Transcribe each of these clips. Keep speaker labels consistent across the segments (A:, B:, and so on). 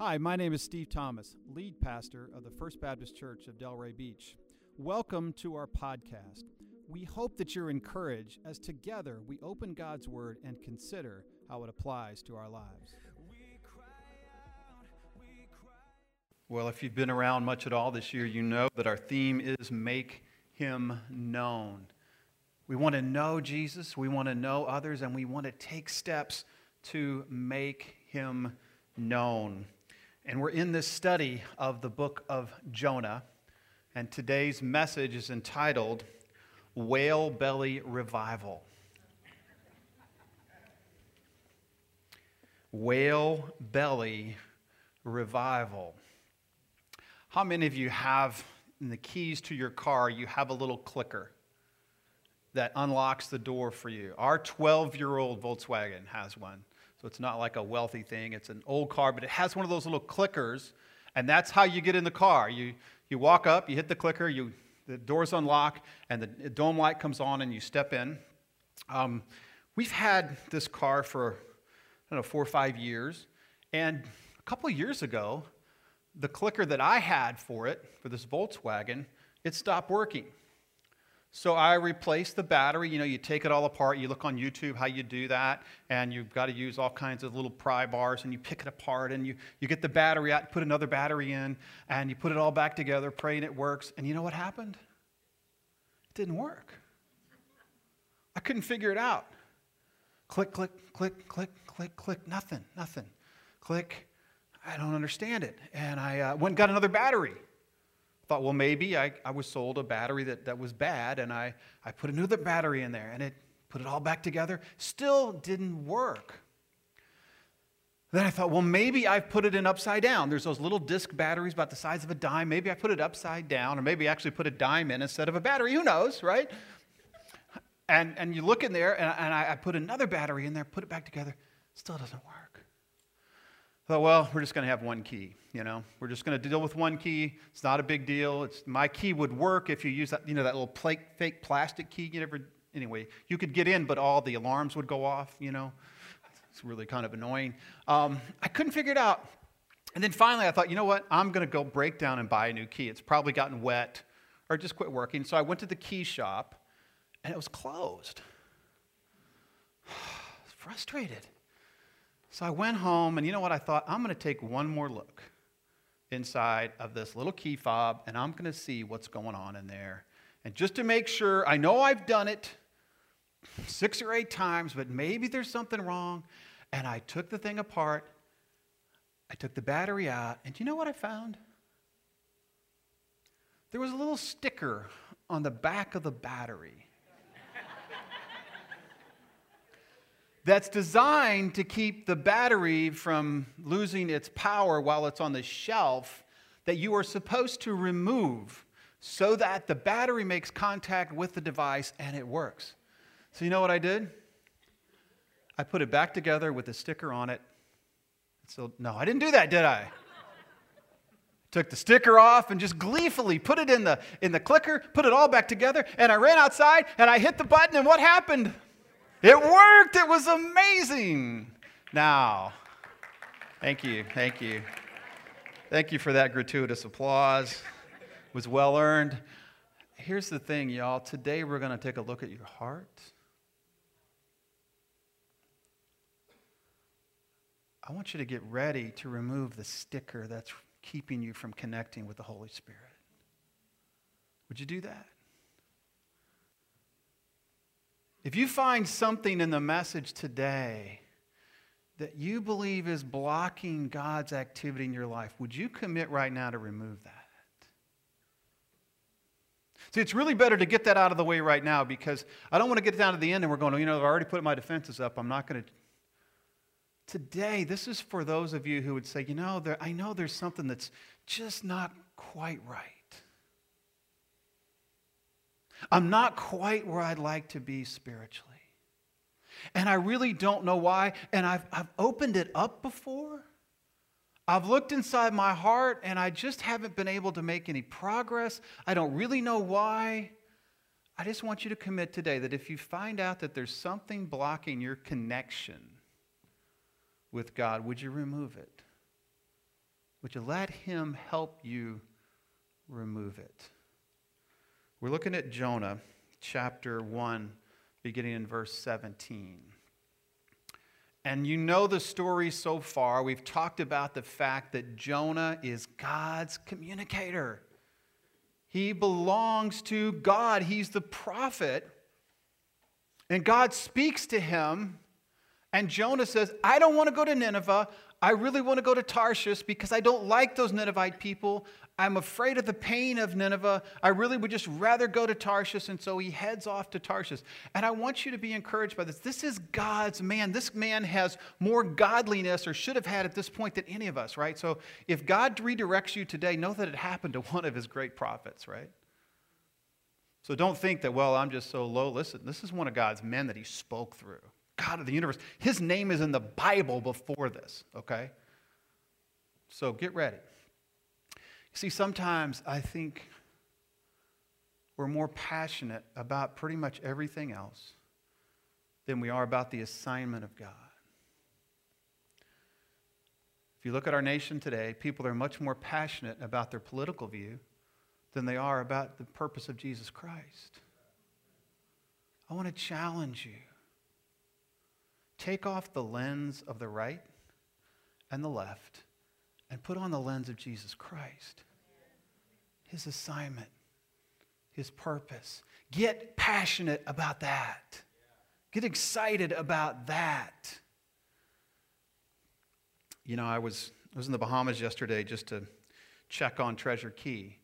A: Hi, my name is Steve Thomas, lead pastor of the First Baptist Church of Delray Beach. Welcome to our podcast. We hope that you're encouraged as together we open God's Word and consider how it applies to our lives.
B: Well, if you've been around much at all this year, you know that our theme is Make Him Known. We want to know Jesus, we want to know others, and we want to take steps to make Him known. And we're in this study of the book of Jonah, and today's message is entitled Whale Belly Revival. Whale Belly Revival. How many of you have in the keys to your car, you have a little clicker that unlocks the door for you? Our 12 year old Volkswagen has one. So it's not like a wealthy thing. It's an old car, but it has one of those little clickers, and that's how you get in the car. You, you walk up, you hit the clicker, you, the doors unlock, and the dome light comes on, and you step in. Um, we've had this car for, I don't know, four or five years, and a couple of years ago, the clicker that I had for it, for this Volkswagen, it stopped working. So I replaced the battery. You know, you take it all apart. You look on YouTube how you do that, and you've got to use all kinds of little pry bars, and you pick it apart, and you, you get the battery out, put another battery in, and you put it all back together, praying it works. And you know what happened? It didn't work. I couldn't figure it out. Click, click, click, click, click, click, nothing, nothing. Click, I don't understand it. And I uh, went and got another battery thought, well, maybe I, I was sold a battery that, that was bad, and I, I put another battery in there, and it put it all back together. Still didn't work. Then I thought, well, maybe I've put it in upside down. There's those little disc batteries about the size of a dime. Maybe I put it upside down, or maybe I actually put a dime in instead of a battery. Who knows, right? And, and you look in there, and, and I, I put another battery in there, put it back together. Still doesn't work thought, well, we're just going to have one key. You know, we're just going to deal with one key. It's not a big deal. It's my key would work if you use that, you know, that little fake plastic key. You never, anyway, you could get in, but all the alarms would go off. You know, it's really kind of annoying. Um, I couldn't figure it out. And then finally, I thought, you know what? I'm going to go break down and buy a new key. It's probably gotten wet or just quit working. So I went to the key shop, and it was closed. Frustrated. So I went home, and you know what? I thought, I'm going to take one more look inside of this little key fob, and I'm going to see what's going on in there. And just to make sure, I know I've done it six or eight times, but maybe there's something wrong. And I took the thing apart, I took the battery out, and you know what I found? There was a little sticker on the back of the battery. That's designed to keep the battery from losing its power while it's on the shelf that you are supposed to remove so that the battery makes contact with the device and it works. So, you know what I did? I put it back together with the sticker on it. So, no, I didn't do that, did I? Took the sticker off and just gleefully put it in the, in the clicker, put it all back together, and I ran outside and I hit the button, and what happened? It worked. It was amazing. Now, thank you. Thank you. Thank you for that gratuitous applause. It was well earned. Here's the thing, y'all. Today we're going to take a look at your heart. I want you to get ready to remove the sticker that's keeping you from connecting with the Holy Spirit. Would you do that? If you find something in the message today that you believe is blocking God's activity in your life, would you commit right now to remove that? See, it's really better to get that out of the way right now because I don't want to get down to the end and we're going, you know, I've already put my defenses up. I'm not going to. Today, this is for those of you who would say, you know, there, I know there's something that's just not quite right. I'm not quite where I'd like to be spiritually. And I really don't know why. And I've, I've opened it up before. I've looked inside my heart and I just haven't been able to make any progress. I don't really know why. I just want you to commit today that if you find out that there's something blocking your connection with God, would you remove it? Would you let him help you remove it? We're looking at Jonah chapter 1, beginning in verse 17. And you know the story so far. We've talked about the fact that Jonah is God's communicator. He belongs to God, he's the prophet. And God speaks to him, and Jonah says, I don't want to go to Nineveh. I really want to go to Tarshish because I don't like those Ninevite people. I'm afraid of the pain of Nineveh. I really would just rather go to Tarshish. And so he heads off to Tarshish. And I want you to be encouraged by this. This is God's man. This man has more godliness or should have had at this point than any of us, right? So if God redirects you today, know that it happened to one of his great prophets, right? So don't think that, well, I'm just so low. Listen, this is one of God's men that he spoke through. God of the universe. His name is in the Bible before this, okay? So get ready. See, sometimes I think we're more passionate about pretty much everything else than we are about the assignment of God. If you look at our nation today, people are much more passionate about their political view than they are about the purpose of Jesus Christ. I want to challenge you Take off the lens of the right and the left and put on the lens of Jesus Christ. His assignment, his purpose. Get passionate about that. Get excited about that. You know, I was, I was in the Bahamas yesterday just to check on Treasure Cay.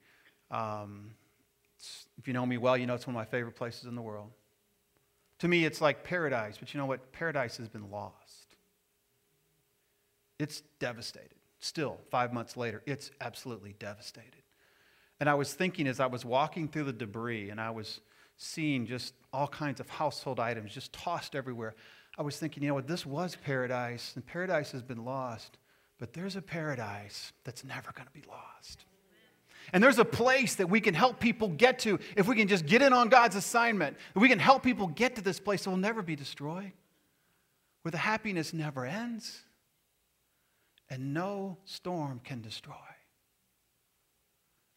B: Um, if you know me well, you know it's one of my favorite places in the world. To me, it's like paradise, but you know what? Paradise has been lost. It's devastated. Still, five months later, it's absolutely devastated. And I was thinking as I was walking through the debris and I was seeing just all kinds of household items just tossed everywhere, I was thinking, you know what? This was paradise, and paradise has been lost, but there's a paradise that's never going to be lost. And there's a place that we can help people get to if we can just get in on God's assignment. We can help people get to this place that will never be destroyed, where the happiness never ends and no storm can destroy.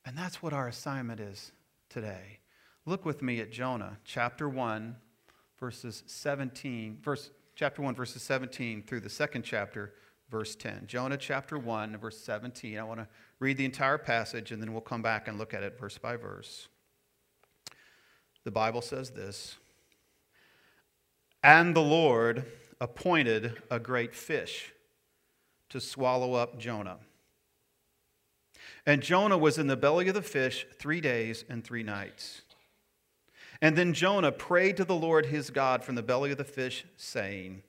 B: And that's what our assignment is today. Look with me at Jonah chapter 1 verses 17 verse chapter 1 verses 17 through the second chapter verse 10. Jonah chapter 1 verse 17. I want to read the entire passage, and then we'll come back and look at it verse by verse. The Bible says this And the Lord appointed a great fish to swallow up Jonah. And Jonah was in the belly of the fish three days and three nights. And then Jonah prayed to the Lord his God from the belly of the fish, saying,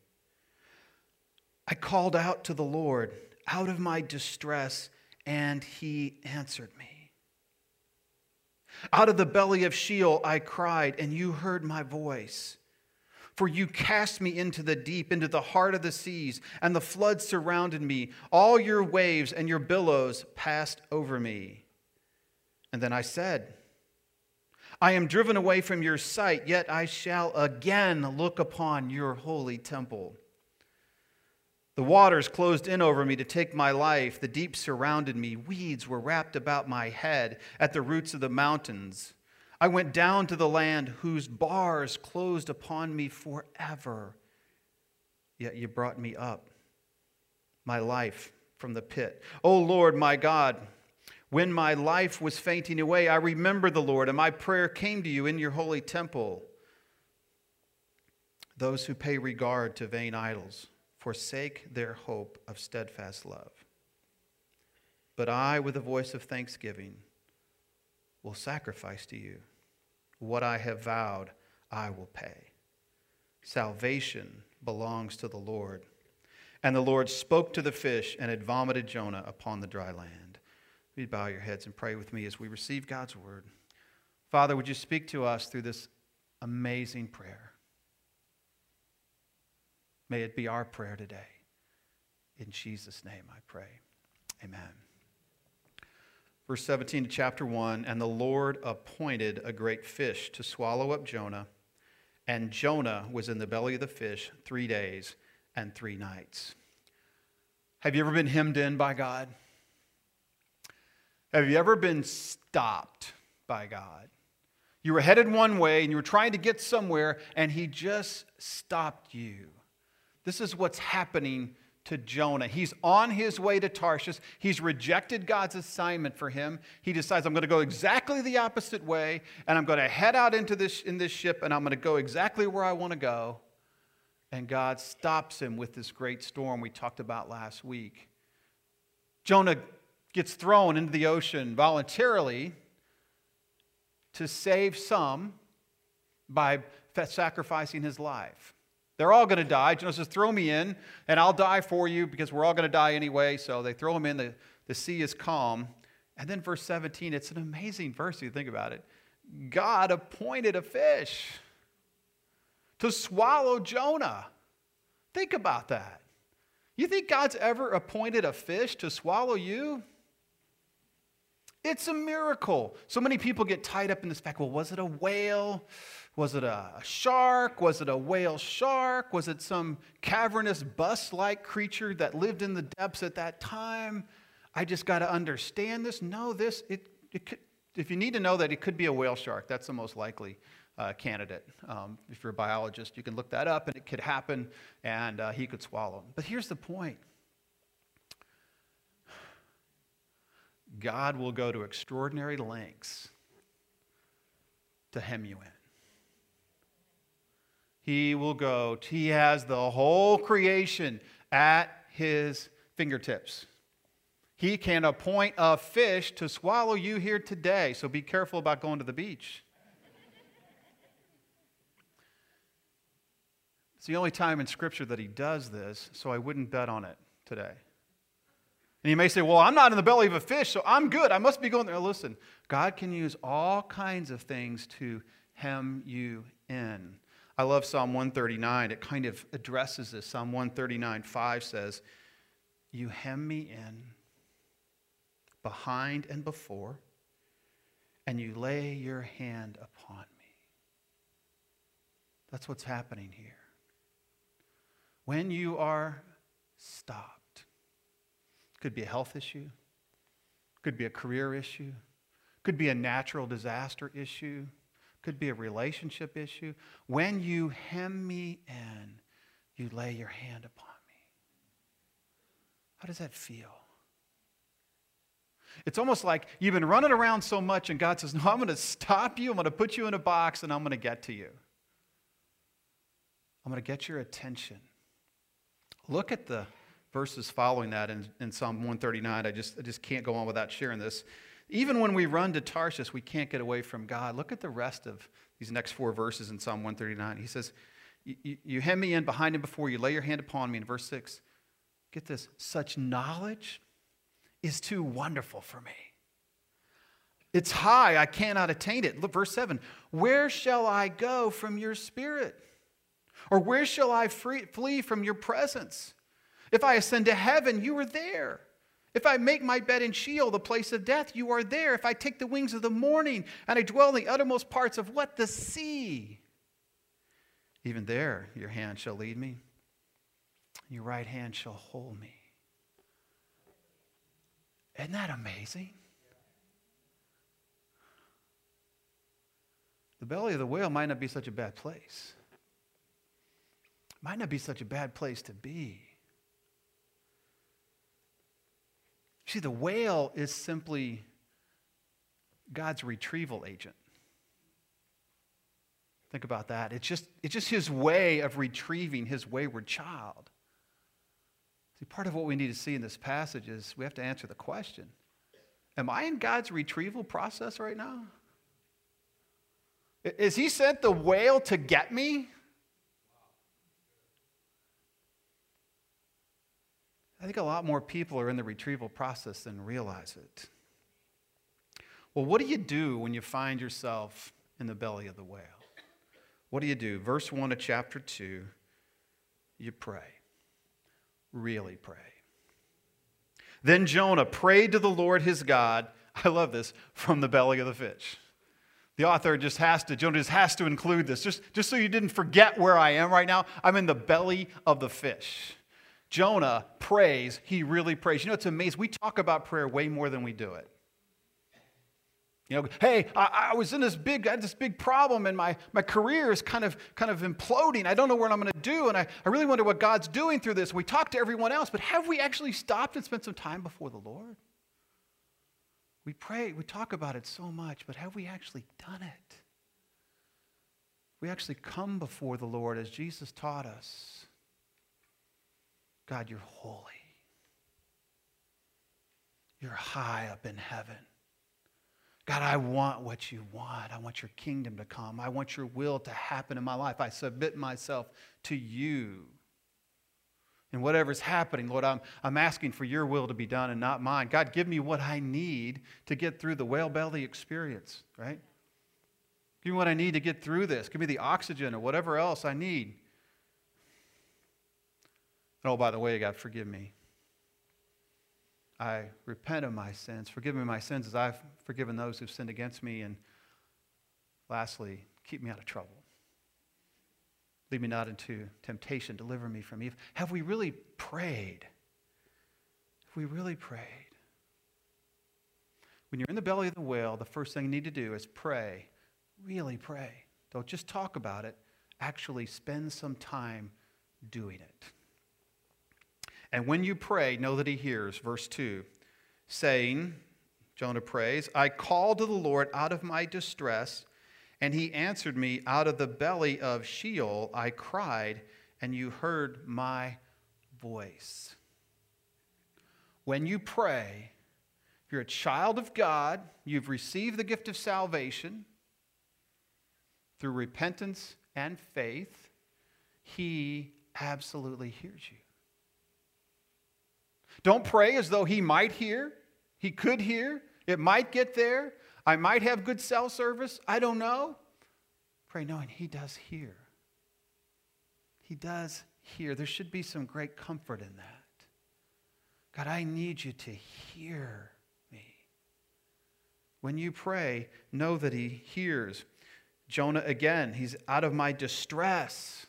B: I called out to the Lord out of my distress and he answered me. Out of the belly of Sheol I cried, and you heard my voice. For you cast me into the deep, into the heart of the seas, and the floods surrounded me. All your waves and your billows passed over me. And then I said, I am driven away from your sight, yet I shall again look upon your holy temple. The waters closed in over me to take my life. The deep surrounded me. Weeds were wrapped about my head at the roots of the mountains. I went down to the land whose bars closed upon me forever. Yet you brought me up, my life from the pit. O Lord, my God, when my life was fainting away, I remembered the Lord, and my prayer came to you in your holy temple. Those who pay regard to vain idols forsake their hope of steadfast love. But I, with a voice of thanksgiving, will sacrifice to you. What I have vowed, I will pay. Salvation belongs to the Lord. And the Lord spoke to the fish and had vomited Jonah upon the dry land. Please bow your heads and pray with me as we receive God's word. Father, would you speak to us through this amazing prayer? May it be our prayer today. In Jesus' name I pray. Amen. Verse 17 to chapter 1 And the Lord appointed a great fish to swallow up Jonah, and Jonah was in the belly of the fish three days and three nights. Have you ever been hemmed in by God? Have you ever been stopped by God? You were headed one way and you were trying to get somewhere, and He just stopped you. This is what's happening to Jonah. He's on his way to Tarshish. He's rejected God's assignment for him. He decides, I'm going to go exactly the opposite way, and I'm going to head out into this, in this ship, and I'm going to go exactly where I want to go. And God stops him with this great storm we talked about last week. Jonah gets thrown into the ocean voluntarily to save some by sacrificing his life. They're all going to die. Jonah says, Throw me in, and I'll die for you because we're all going to die anyway. So they throw him in. The, the sea is calm. And then verse 17, it's an amazing verse if you think about it. God appointed a fish to swallow Jonah. Think about that. You think God's ever appointed a fish to swallow you? It's a miracle. So many people get tied up in this fact well, was it a whale? Was it a shark? Was it a whale shark? Was it some cavernous bus like creature that lived in the depths at that time? I just got to understand this. No, this, it, it could, if you need to know that, it could be a whale shark. That's the most likely uh, candidate. Um, if you're a biologist, you can look that up and it could happen and uh, he could swallow. But here's the point God will go to extraordinary lengths to hem you in. He will go, he has the whole creation at his fingertips. He can appoint a fish to swallow you here today, so be careful about going to the beach. It's the only time in Scripture that he does this, so I wouldn't bet on it today. And you may say, Well, I'm not in the belly of a fish, so I'm good. I must be going there. Listen, God can use all kinds of things to hem you in. I love Psalm 139. It kind of addresses this. Psalm 139, 5 says, You hem me in behind and before, and you lay your hand upon me. That's what's happening here when you are stopped. Could be a health issue, could be a career issue, could be a natural disaster issue, could be a relationship issue. When you hem me in, you lay your hand upon me. How does that feel? It's almost like you've been running around so much, and God says, No, I'm going to stop you. I'm going to put you in a box, and I'm going to get to you. I'm going to get your attention. Look at the verses following that in, in Psalm 139. I just, I just can't go on without sharing this. Even when we run to Tarshish, we can't get away from God. Look at the rest of these next four verses in Psalm 139. He says, You hem me in behind and before you, lay your hand upon me. In verse 6, get this such knowledge is too wonderful for me. It's high, I cannot attain it. Look, verse 7 Where shall I go from your spirit? Or where shall I free, flee from your presence? If I ascend to heaven, you are there. If I make my bed in Sheol, the place of death, you are there. If I take the wings of the morning and I dwell in the uttermost parts of what? The sea. Even there, your hand shall lead me, your right hand shall hold me. Isn't that amazing? The belly of the whale might not be such a bad place might not be such a bad place to be. See, the whale is simply God's retrieval agent. Think about that. It's just, it's just his way of retrieving his wayward child. See, part of what we need to see in this passage is we have to answer the question Am I in God's retrieval process right now? Is he sent the whale to get me? I think a lot more people are in the retrieval process than realize it. Well, what do you do when you find yourself in the belly of the whale? What do you do? Verse 1 of chapter 2 you pray. Really pray. Then Jonah prayed to the Lord his God. I love this from the belly of the fish. The author just has to, Jonah just has to include this, just, just so you didn't forget where I am right now. I'm in the belly of the fish. Jonah prays, he really prays. You know, it's amazing. We talk about prayer way more than we do it. You know, hey, I, I, was in this big, I had this big problem and my, my career is kind of, kind of imploding. I don't know what I'm going to do. And I, I really wonder what God's doing through this. We talk to everyone else, but have we actually stopped and spent some time before the Lord? We pray, we talk about it so much, but have we actually done it? We actually come before the Lord as Jesus taught us. God, you're holy. You're high up in heaven. God, I want what you want. I want your kingdom to come. I want your will to happen in my life. I submit myself to you. And whatever's happening, Lord, I'm, I'm asking for your will to be done and not mine. God, give me what I need to get through the whale belly experience, right? Give me what I need to get through this. Give me the oxygen or whatever else I need. And oh, by the way, God, forgive me. I repent of my sins. Forgive me my sins as I've forgiven those who've sinned against me. And lastly, keep me out of trouble. Lead me not into temptation. Deliver me from evil. Have we really prayed? Have we really prayed? When you're in the belly of the whale, the first thing you need to do is pray. Really pray. Don't just talk about it. Actually, spend some time doing it. And when you pray, know that he hears. Verse 2 saying, Jonah prays, I called to the Lord out of my distress, and he answered me out of the belly of Sheol. I cried, and you heard my voice. When you pray, you're a child of God, you've received the gift of salvation through repentance and faith, he absolutely hears you. Don't pray as though he might hear. He could hear. It might get there. I might have good cell service. I don't know. Pray knowing he does hear. He does hear. There should be some great comfort in that. God, I need you to hear me. When you pray, know that he hears. Jonah again, he's out of my distress,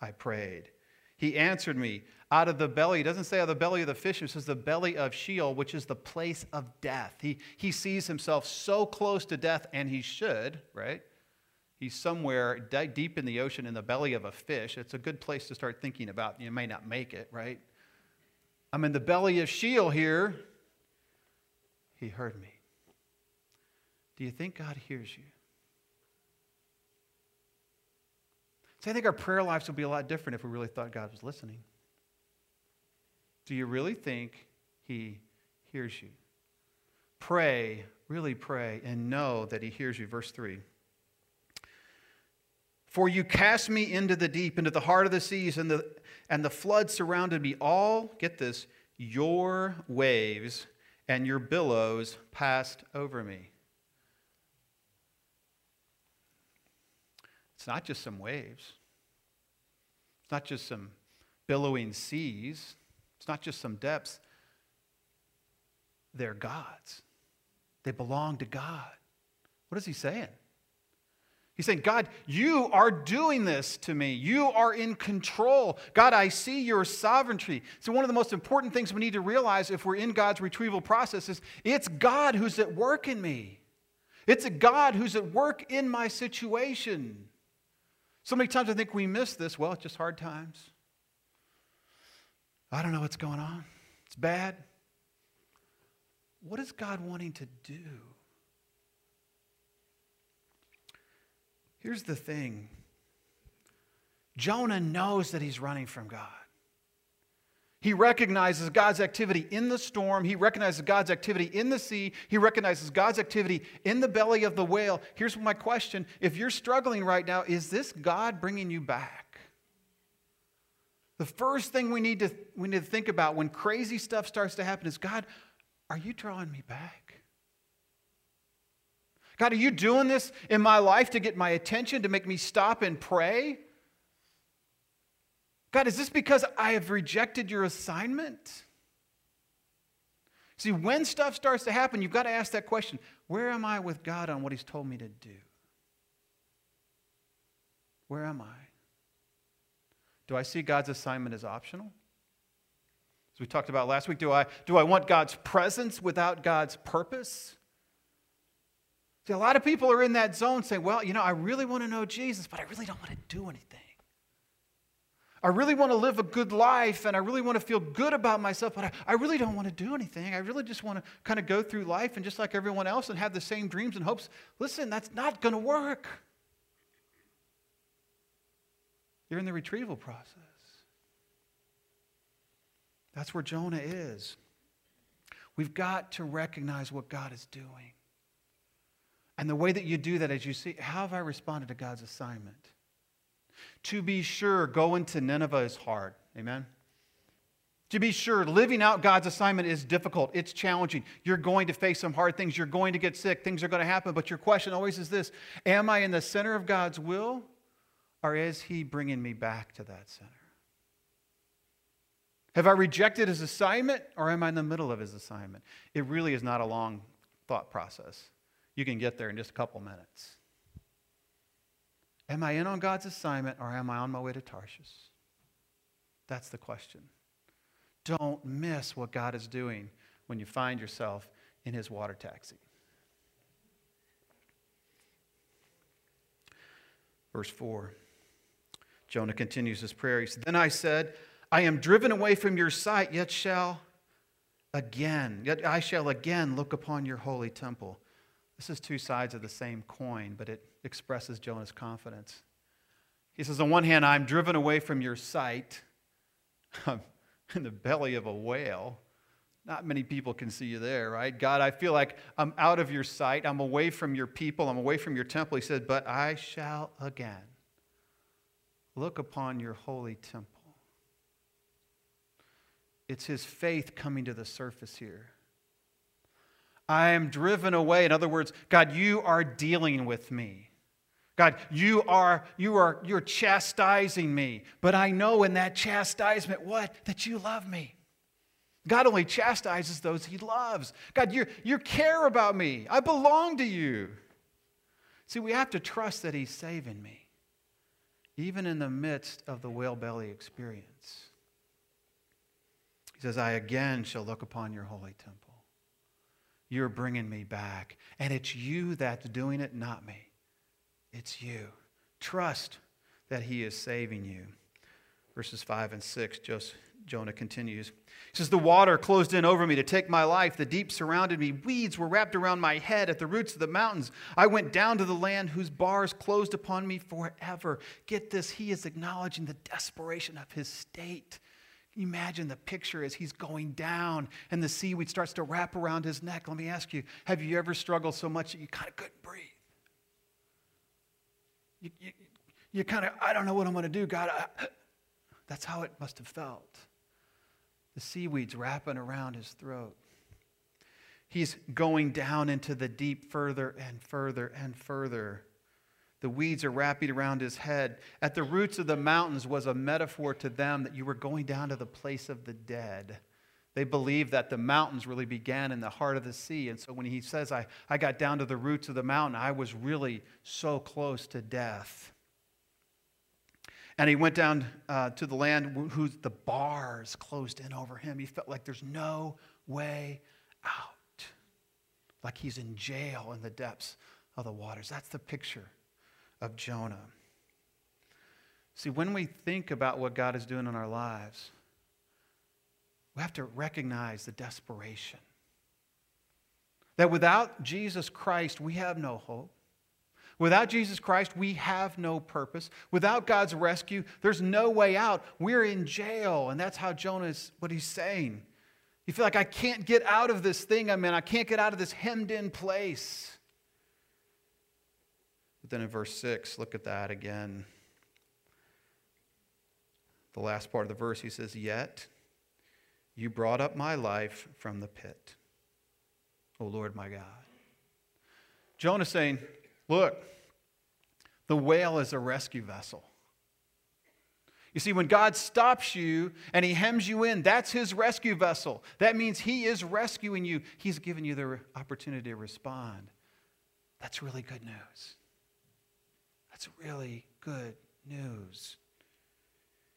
B: I prayed. He answered me, out of the belly. He doesn't say out of the belly of the fish, it says the belly of Sheol, which is the place of death. He, he sees himself so close to death, and he should, right? He's somewhere deep in the ocean in the belly of a fish. It's a good place to start thinking about. You may not make it, right? I'm in the belly of Sheol here. He heard me. Do you think God hears you? So I think our prayer lives would be a lot different if we really thought God was listening. Do you really think he hears you? Pray, really pray, and know that he hears you. Verse 3. For you cast me into the deep, into the heart of the seas, and the, and the flood surrounded me. All, get this, your waves and your billows passed over me. It's not just some waves, it's not just some billowing seas. It's not just some depths, they're God's. They belong to God. What is he saying? He's saying, God, you are doing this to me. You are in control. God, I see your sovereignty. So, one of the most important things we need to realize if we're in God's retrieval process is it's God who's at work in me. It's a God who's at work in my situation. So many times I think we miss this. Well, it's just hard times. I don't know what's going on. It's bad. What is God wanting to do? Here's the thing Jonah knows that he's running from God. He recognizes God's activity in the storm. He recognizes God's activity in the sea. He recognizes God's activity in the belly of the whale. Here's my question If you're struggling right now, is this God bringing you back? The first thing we need, to, we need to think about when crazy stuff starts to happen is God, are you drawing me back? God, are you doing this in my life to get my attention, to make me stop and pray? God, is this because I have rejected your assignment? See, when stuff starts to happen, you've got to ask that question where am I with God on what He's told me to do? Where am I? Do I see God's assignment as optional? As we talked about last week, do I, do I want God's presence without God's purpose? See, a lot of people are in that zone saying, well, you know, I really want to know Jesus, but I really don't want to do anything. I really want to live a good life and I really want to feel good about myself, but I, I really don't want to do anything. I really just want to kind of go through life and just like everyone else and have the same dreams and hopes. Listen, that's not going to work. You're in the retrieval process. That's where Jonah is. We've got to recognize what God is doing. And the way that you do that is you see, how have I responded to God's assignment? To be sure, going to Nineveh is hard. Amen? To be sure, living out God's assignment is difficult. It's challenging. You're going to face some hard things. You're going to get sick. Things are going to happen. But your question always is this Am I in the center of God's will, or is He bringing me back to that center? Have I rejected His assignment, or am I in the middle of His assignment? It really is not a long thought process. You can get there in just a couple minutes. Am I in on God's assignment or am I on my way to Tarshish? That's the question. Don't miss what God is doing when you find yourself in his water taxi. Verse 4. Jonah continues his prayer. He said, Then I said, I am driven away from your sight, yet shall again, yet I shall again look upon your holy temple. This is two sides of the same coin, but it expresses Jonah's confidence. He says, On one hand, I'm driven away from your sight. I'm in the belly of a whale. Not many people can see you there, right? God, I feel like I'm out of your sight. I'm away from your people. I'm away from your temple. He said, But I shall again look upon your holy temple. It's his faith coming to the surface here. I am driven away. In other words, God, you are dealing with me. God, you are you are you're chastising me, but I know in that chastisement what that you love me. God only chastises those he loves. God, you you care about me. I belong to you. See, we have to trust that he's saving me, even in the midst of the whale belly experience. He says, I again shall look upon your holy temple. You're bringing me back. And it's you that's doing it, not me. It's you. Trust that He is saving you. Verses 5 and 6, Jonah continues. He says, The water closed in over me to take my life. The deep surrounded me. Weeds were wrapped around my head at the roots of the mountains. I went down to the land whose bars closed upon me forever. Get this, he is acknowledging the desperation of his state. Can you imagine the picture as he's going down and the seaweed starts to wrap around his neck? Let me ask you have you ever struggled so much that you kind of couldn't breathe? You, you, you kind of, I don't know what I'm going to do, God. I, that's how it must have felt. The seaweed's wrapping around his throat. He's going down into the deep further and further and further. The weeds are wrapping around his head. At the roots of the mountains was a metaphor to them that you were going down to the place of the dead. They believed that the mountains really began in the heart of the sea. And so when he says, I, I got down to the roots of the mountain, I was really so close to death. And he went down uh, to the land whose the bars closed in over him. He felt like there's no way out, like he's in jail in the depths of the waters. That's the picture of Jonah. See, when we think about what God is doing in our lives, we have to recognize the desperation. That without Jesus Christ, we have no hope. Without Jesus Christ, we have no purpose. Without God's rescue, there's no way out. We're in jail. And that's how Jonah is, what he's saying. You feel like I can't get out of this thing I'm in. I can't get out of this hemmed in place. But then in verse 6, look at that again. The last part of the verse, he says, Yet you brought up my life from the pit, O Lord my God. Jonah saying, Look, the whale is a rescue vessel. You see, when God stops you and He hems you in, that's His rescue vessel. That means He is rescuing you. He's given you the opportunity to respond. That's really good news. That's really good news.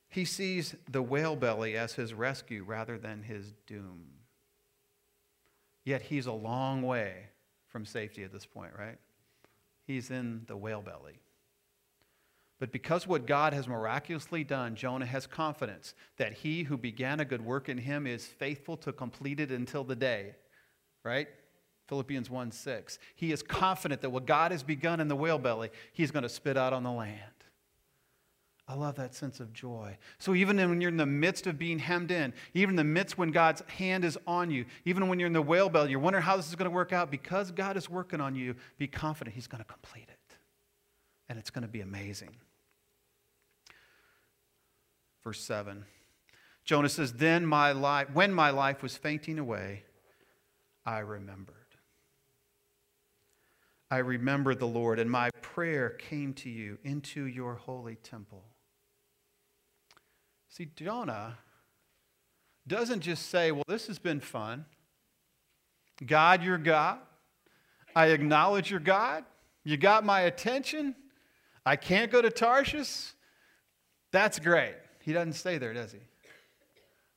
B: He sees the whale belly as his rescue rather than his doom. Yet he's a long way from safety at this point, right? He's in the whale belly. But because what God has miraculously done, Jonah has confidence that he who began a good work in him is faithful to complete it until the day. Right? Philippians 1 6. He is confident that what God has begun in the whale belly, he's going to spit out on the land. I love that sense of joy. So even when you're in the midst of being hemmed in, even in the midst when God's hand is on you, even when you're in the whale belly, you're wondering how this is going to work out, because God is working on you, be confident he's going to complete it. And it's going to be amazing. Verse 7. Jonah says, Then my life, when my life was fainting away, I remembered. I remembered the Lord, and my prayer came to you into your holy temple. See, Jonah doesn't just say, Well, this has been fun. God, you're God. I acknowledge you're God. You got my attention. I can't go to Tarshish. That's great. He doesn't stay there, does he?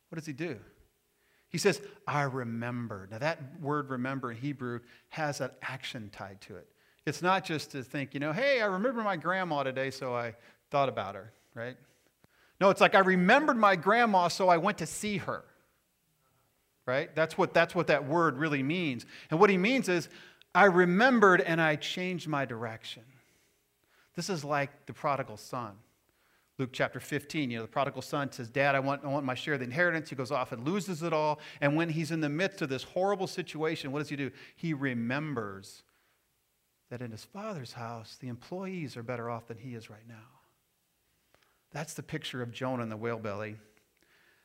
B: What does he do? He says, I remember. Now, that word remember in Hebrew has an action tied to it. It's not just to think, you know, hey, I remember my grandma today, so I thought about her, right? No, it's like I remembered my grandma, so I went to see her. Right? That's what, that's what that word really means. And what he means is, I remembered and I changed my direction. This is like the prodigal son. Luke chapter 15, you know, the prodigal son says, Dad, I want, I want my share of the inheritance. He goes off and loses it all. And when he's in the midst of this horrible situation, what does he do? He remembers that in his father's house, the employees are better off than he is right now. That's the picture of Jonah in the whale belly.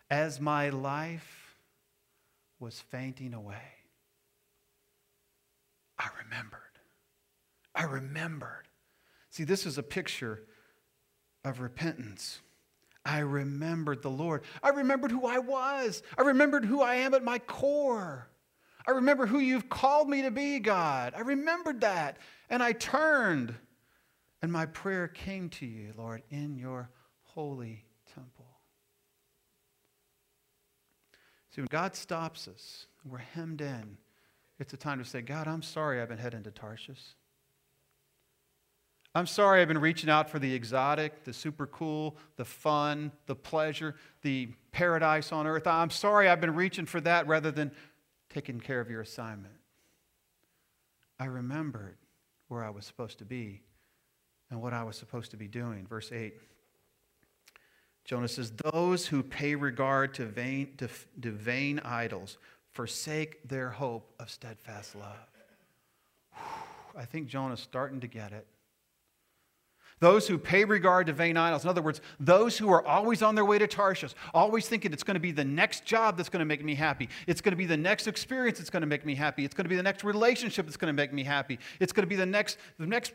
B: As my life was fainting away, I remembered. I remembered. See, this is a picture of repentance. I remembered the Lord. I remembered who I was. I remembered who I am at my core. I remember who you've called me to be, God. I remembered that. And I turned. And my prayer came to you, Lord, in your holy temple. See, when God stops us, we're hemmed in, it's a time to say, God, I'm sorry I've been heading to Tarshish. I'm sorry I've been reaching out for the exotic, the super cool, the fun, the pleasure, the paradise on earth. I'm sorry I've been reaching for that rather than taking care of your assignment. I remembered where I was supposed to be and what I was supposed to be doing. Verse 8. Jonah says, Those who pay regard to vain, to, to vain idols forsake their hope of steadfast love. Whew, I think Jonah's starting to get it. Those who pay regard to vain idols. In other words, those who are always on their way to Tarshish, always thinking it's going to be the next job that's going to make me happy. It's going to be the next experience that's going to make me happy. It's going to be the next relationship that's going to make me happy. It's going to be the next, the next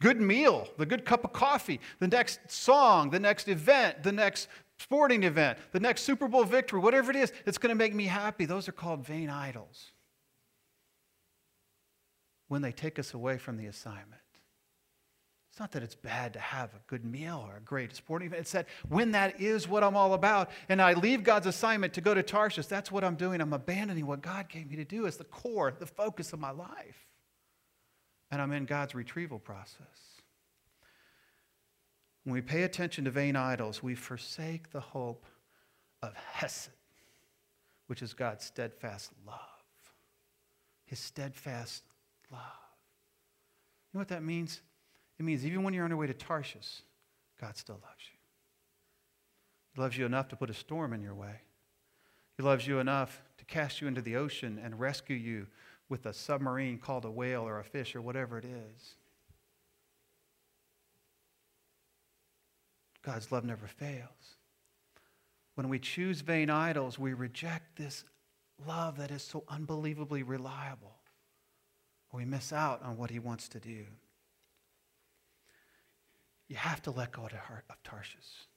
B: good meal, the good cup of coffee, the next song, the next event, the next sporting event, the next Super Bowl victory, whatever it is, it's going to make me happy. Those are called vain idols. When they take us away from the assignment. It's not that it's bad to have a good meal or a great sporting event. It's that when that is what I'm all about, and I leave God's assignment to go to Tarshish, that's what I'm doing. I'm abandoning what God gave me to do as the core, the focus of my life and I'm in God's retrieval process. When we pay attention to vain idols, we forsake the hope of Hesed, which is God's steadfast love. His steadfast love. You know what that means? It means even when you're on your way to Tarshish, God still loves you. He loves you enough to put a storm in your way. He loves you enough to cast you into the ocean and rescue you with a submarine called a whale or a fish or whatever it is. God's love never fails. When we choose vain idols, we reject this love that is so unbelievably reliable. We miss out on what he wants to do. You have to let go of the heart of Tarshish.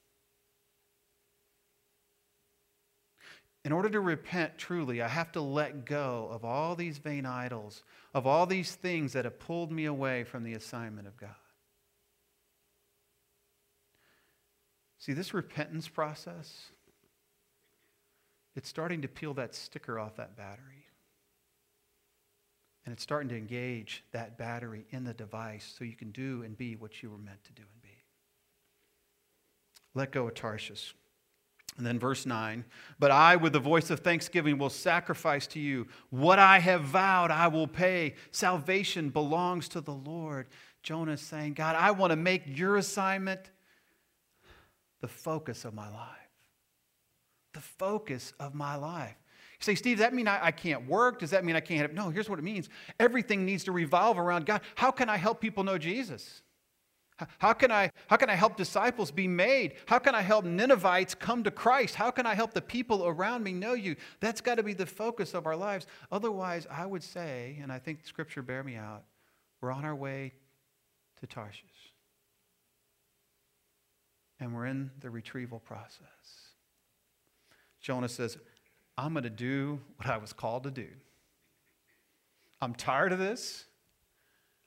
B: In order to repent truly, I have to let go of all these vain idols, of all these things that have pulled me away from the assignment of God. See, this repentance process, it's starting to peel that sticker off that battery. And it's starting to engage that battery in the device so you can do and be what you were meant to do and be. Let go of Tarshish. And then verse 9, but I, with the voice of thanksgiving, will sacrifice to you. What I have vowed, I will pay. Salvation belongs to the Lord. Jonah is saying, God, I want to make your assignment the focus of my life. The focus of my life. You say, Steve, does that mean I, I can't work? Does that mean I can't have? No, here's what it means everything needs to revolve around God. How can I help people know Jesus? How can, I, how can I help disciples be made? How can I help Ninevites come to Christ? How can I help the people around me know you? That's got to be the focus of our lives. Otherwise, I would say, and I think Scripture bear me out, we're on our way to Tarshish. And we're in the retrieval process. Jonah says, I'm going to do what I was called to do. I'm tired of this.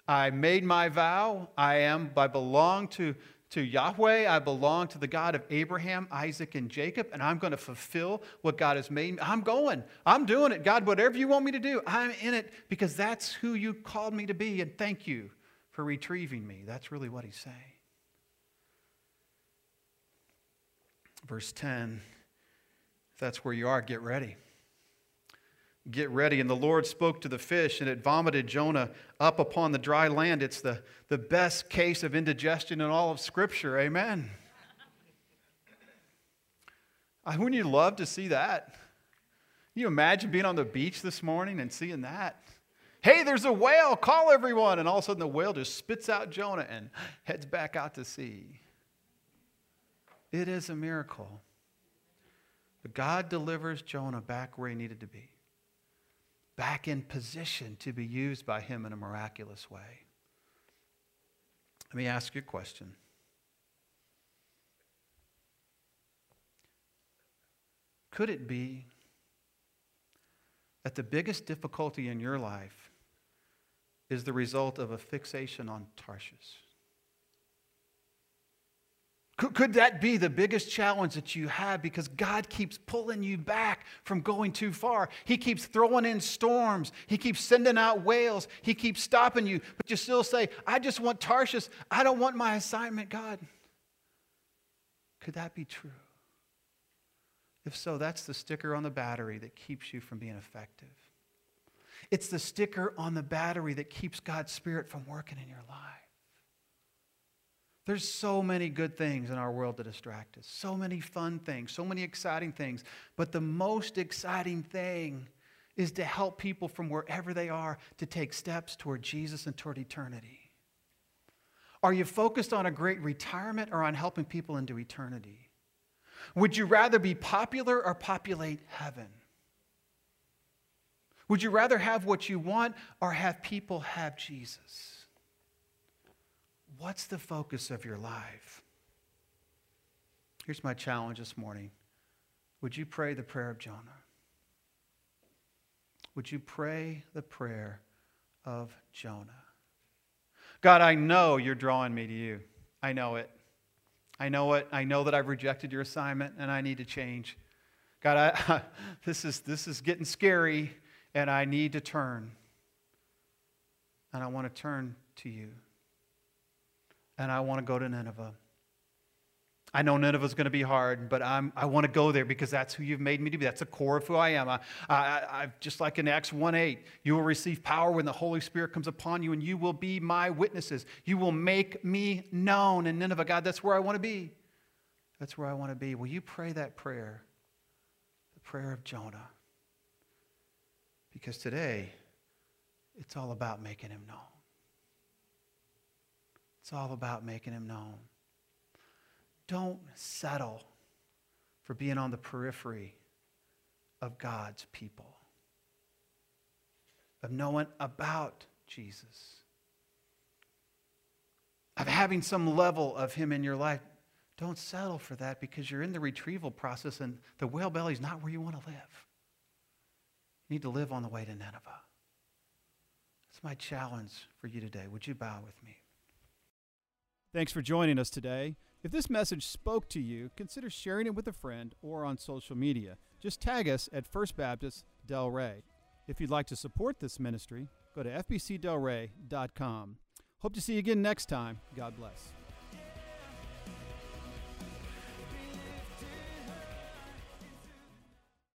B: I made my vow. I am, I belong to, to Yahweh. I belong to the God of Abraham, Isaac, and Jacob, and I'm going to fulfill what God has made me. I'm going. I'm doing it. God, whatever you want me to do, I'm in it because that's who you called me to be, and thank you for retrieving me. That's really what he's saying. Verse 10 if that's where you are, get ready. Get ready. And the Lord spoke to the fish, and it vomited Jonah up upon the dry land. It's the, the best case of indigestion in all of Scripture. Amen. Wouldn't you love to see that? Can you imagine being on the beach this morning and seeing that? Hey, there's a whale, call everyone. And all of a sudden the whale just spits out Jonah and heads back out to sea. It is a miracle. But God delivers Jonah back where he needed to be back in position to be used by Him in a miraculous way. Let me ask you a question. Could it be that the biggest difficulty in your life is the result of a fixation on Tarshish? Could, could that be the biggest challenge that you have because God keeps pulling you back from going too far? He keeps throwing in storms. He keeps sending out whales. He keeps stopping you, but you still say, I just want Tarshish. I don't want my assignment, God. Could that be true? If so, that's the sticker on the battery that keeps you from being effective. It's the sticker on the battery that keeps God's Spirit from working in your life. There's so many good things in our world to distract us, so many fun things, so many exciting things. But the most exciting thing is to help people from wherever they are to take steps toward Jesus and toward eternity. Are you focused on a great retirement or on helping people into eternity? Would you rather be popular or populate heaven? Would you rather have what you want or have people have Jesus? What's the focus of your life? Here's my challenge this morning. Would you pray the prayer of Jonah? Would you pray the prayer of Jonah? God, I know you're drawing me to you. I know it. I know it. I know that I've rejected your assignment and I need to change. God, I, this, is, this is getting scary and I need to turn. And I want to turn to you and I want to go to Nineveh. I know Nineveh is going to be hard, but I'm, I want to go there because that's who you've made me to be. That's the core of who I am. I, I, just like in Acts 1 8, you will receive power when the Holy Spirit comes upon you, and you will be my witnesses. You will make me known in Nineveh. God, that's where I want to be. That's where I want to be. Will you pray that prayer? The prayer of Jonah. Because today, it's all about making him known. It's all about making him known. Don't settle for being on the periphery of God's people, of knowing about Jesus, of having some level of him in your life. Don't settle for that because you're in the retrieval process and the whale belly is not where you want to live. You need to live on the way to Nineveh. That's my challenge for you today. Would you bow with me?
A: Thanks for joining us today. If this message spoke to you, consider sharing it with a friend or on social media. Just tag us at First Baptist Delray. If you'd like to support this ministry, Go to fbcdelray.com. Hope to see you again next time. God bless.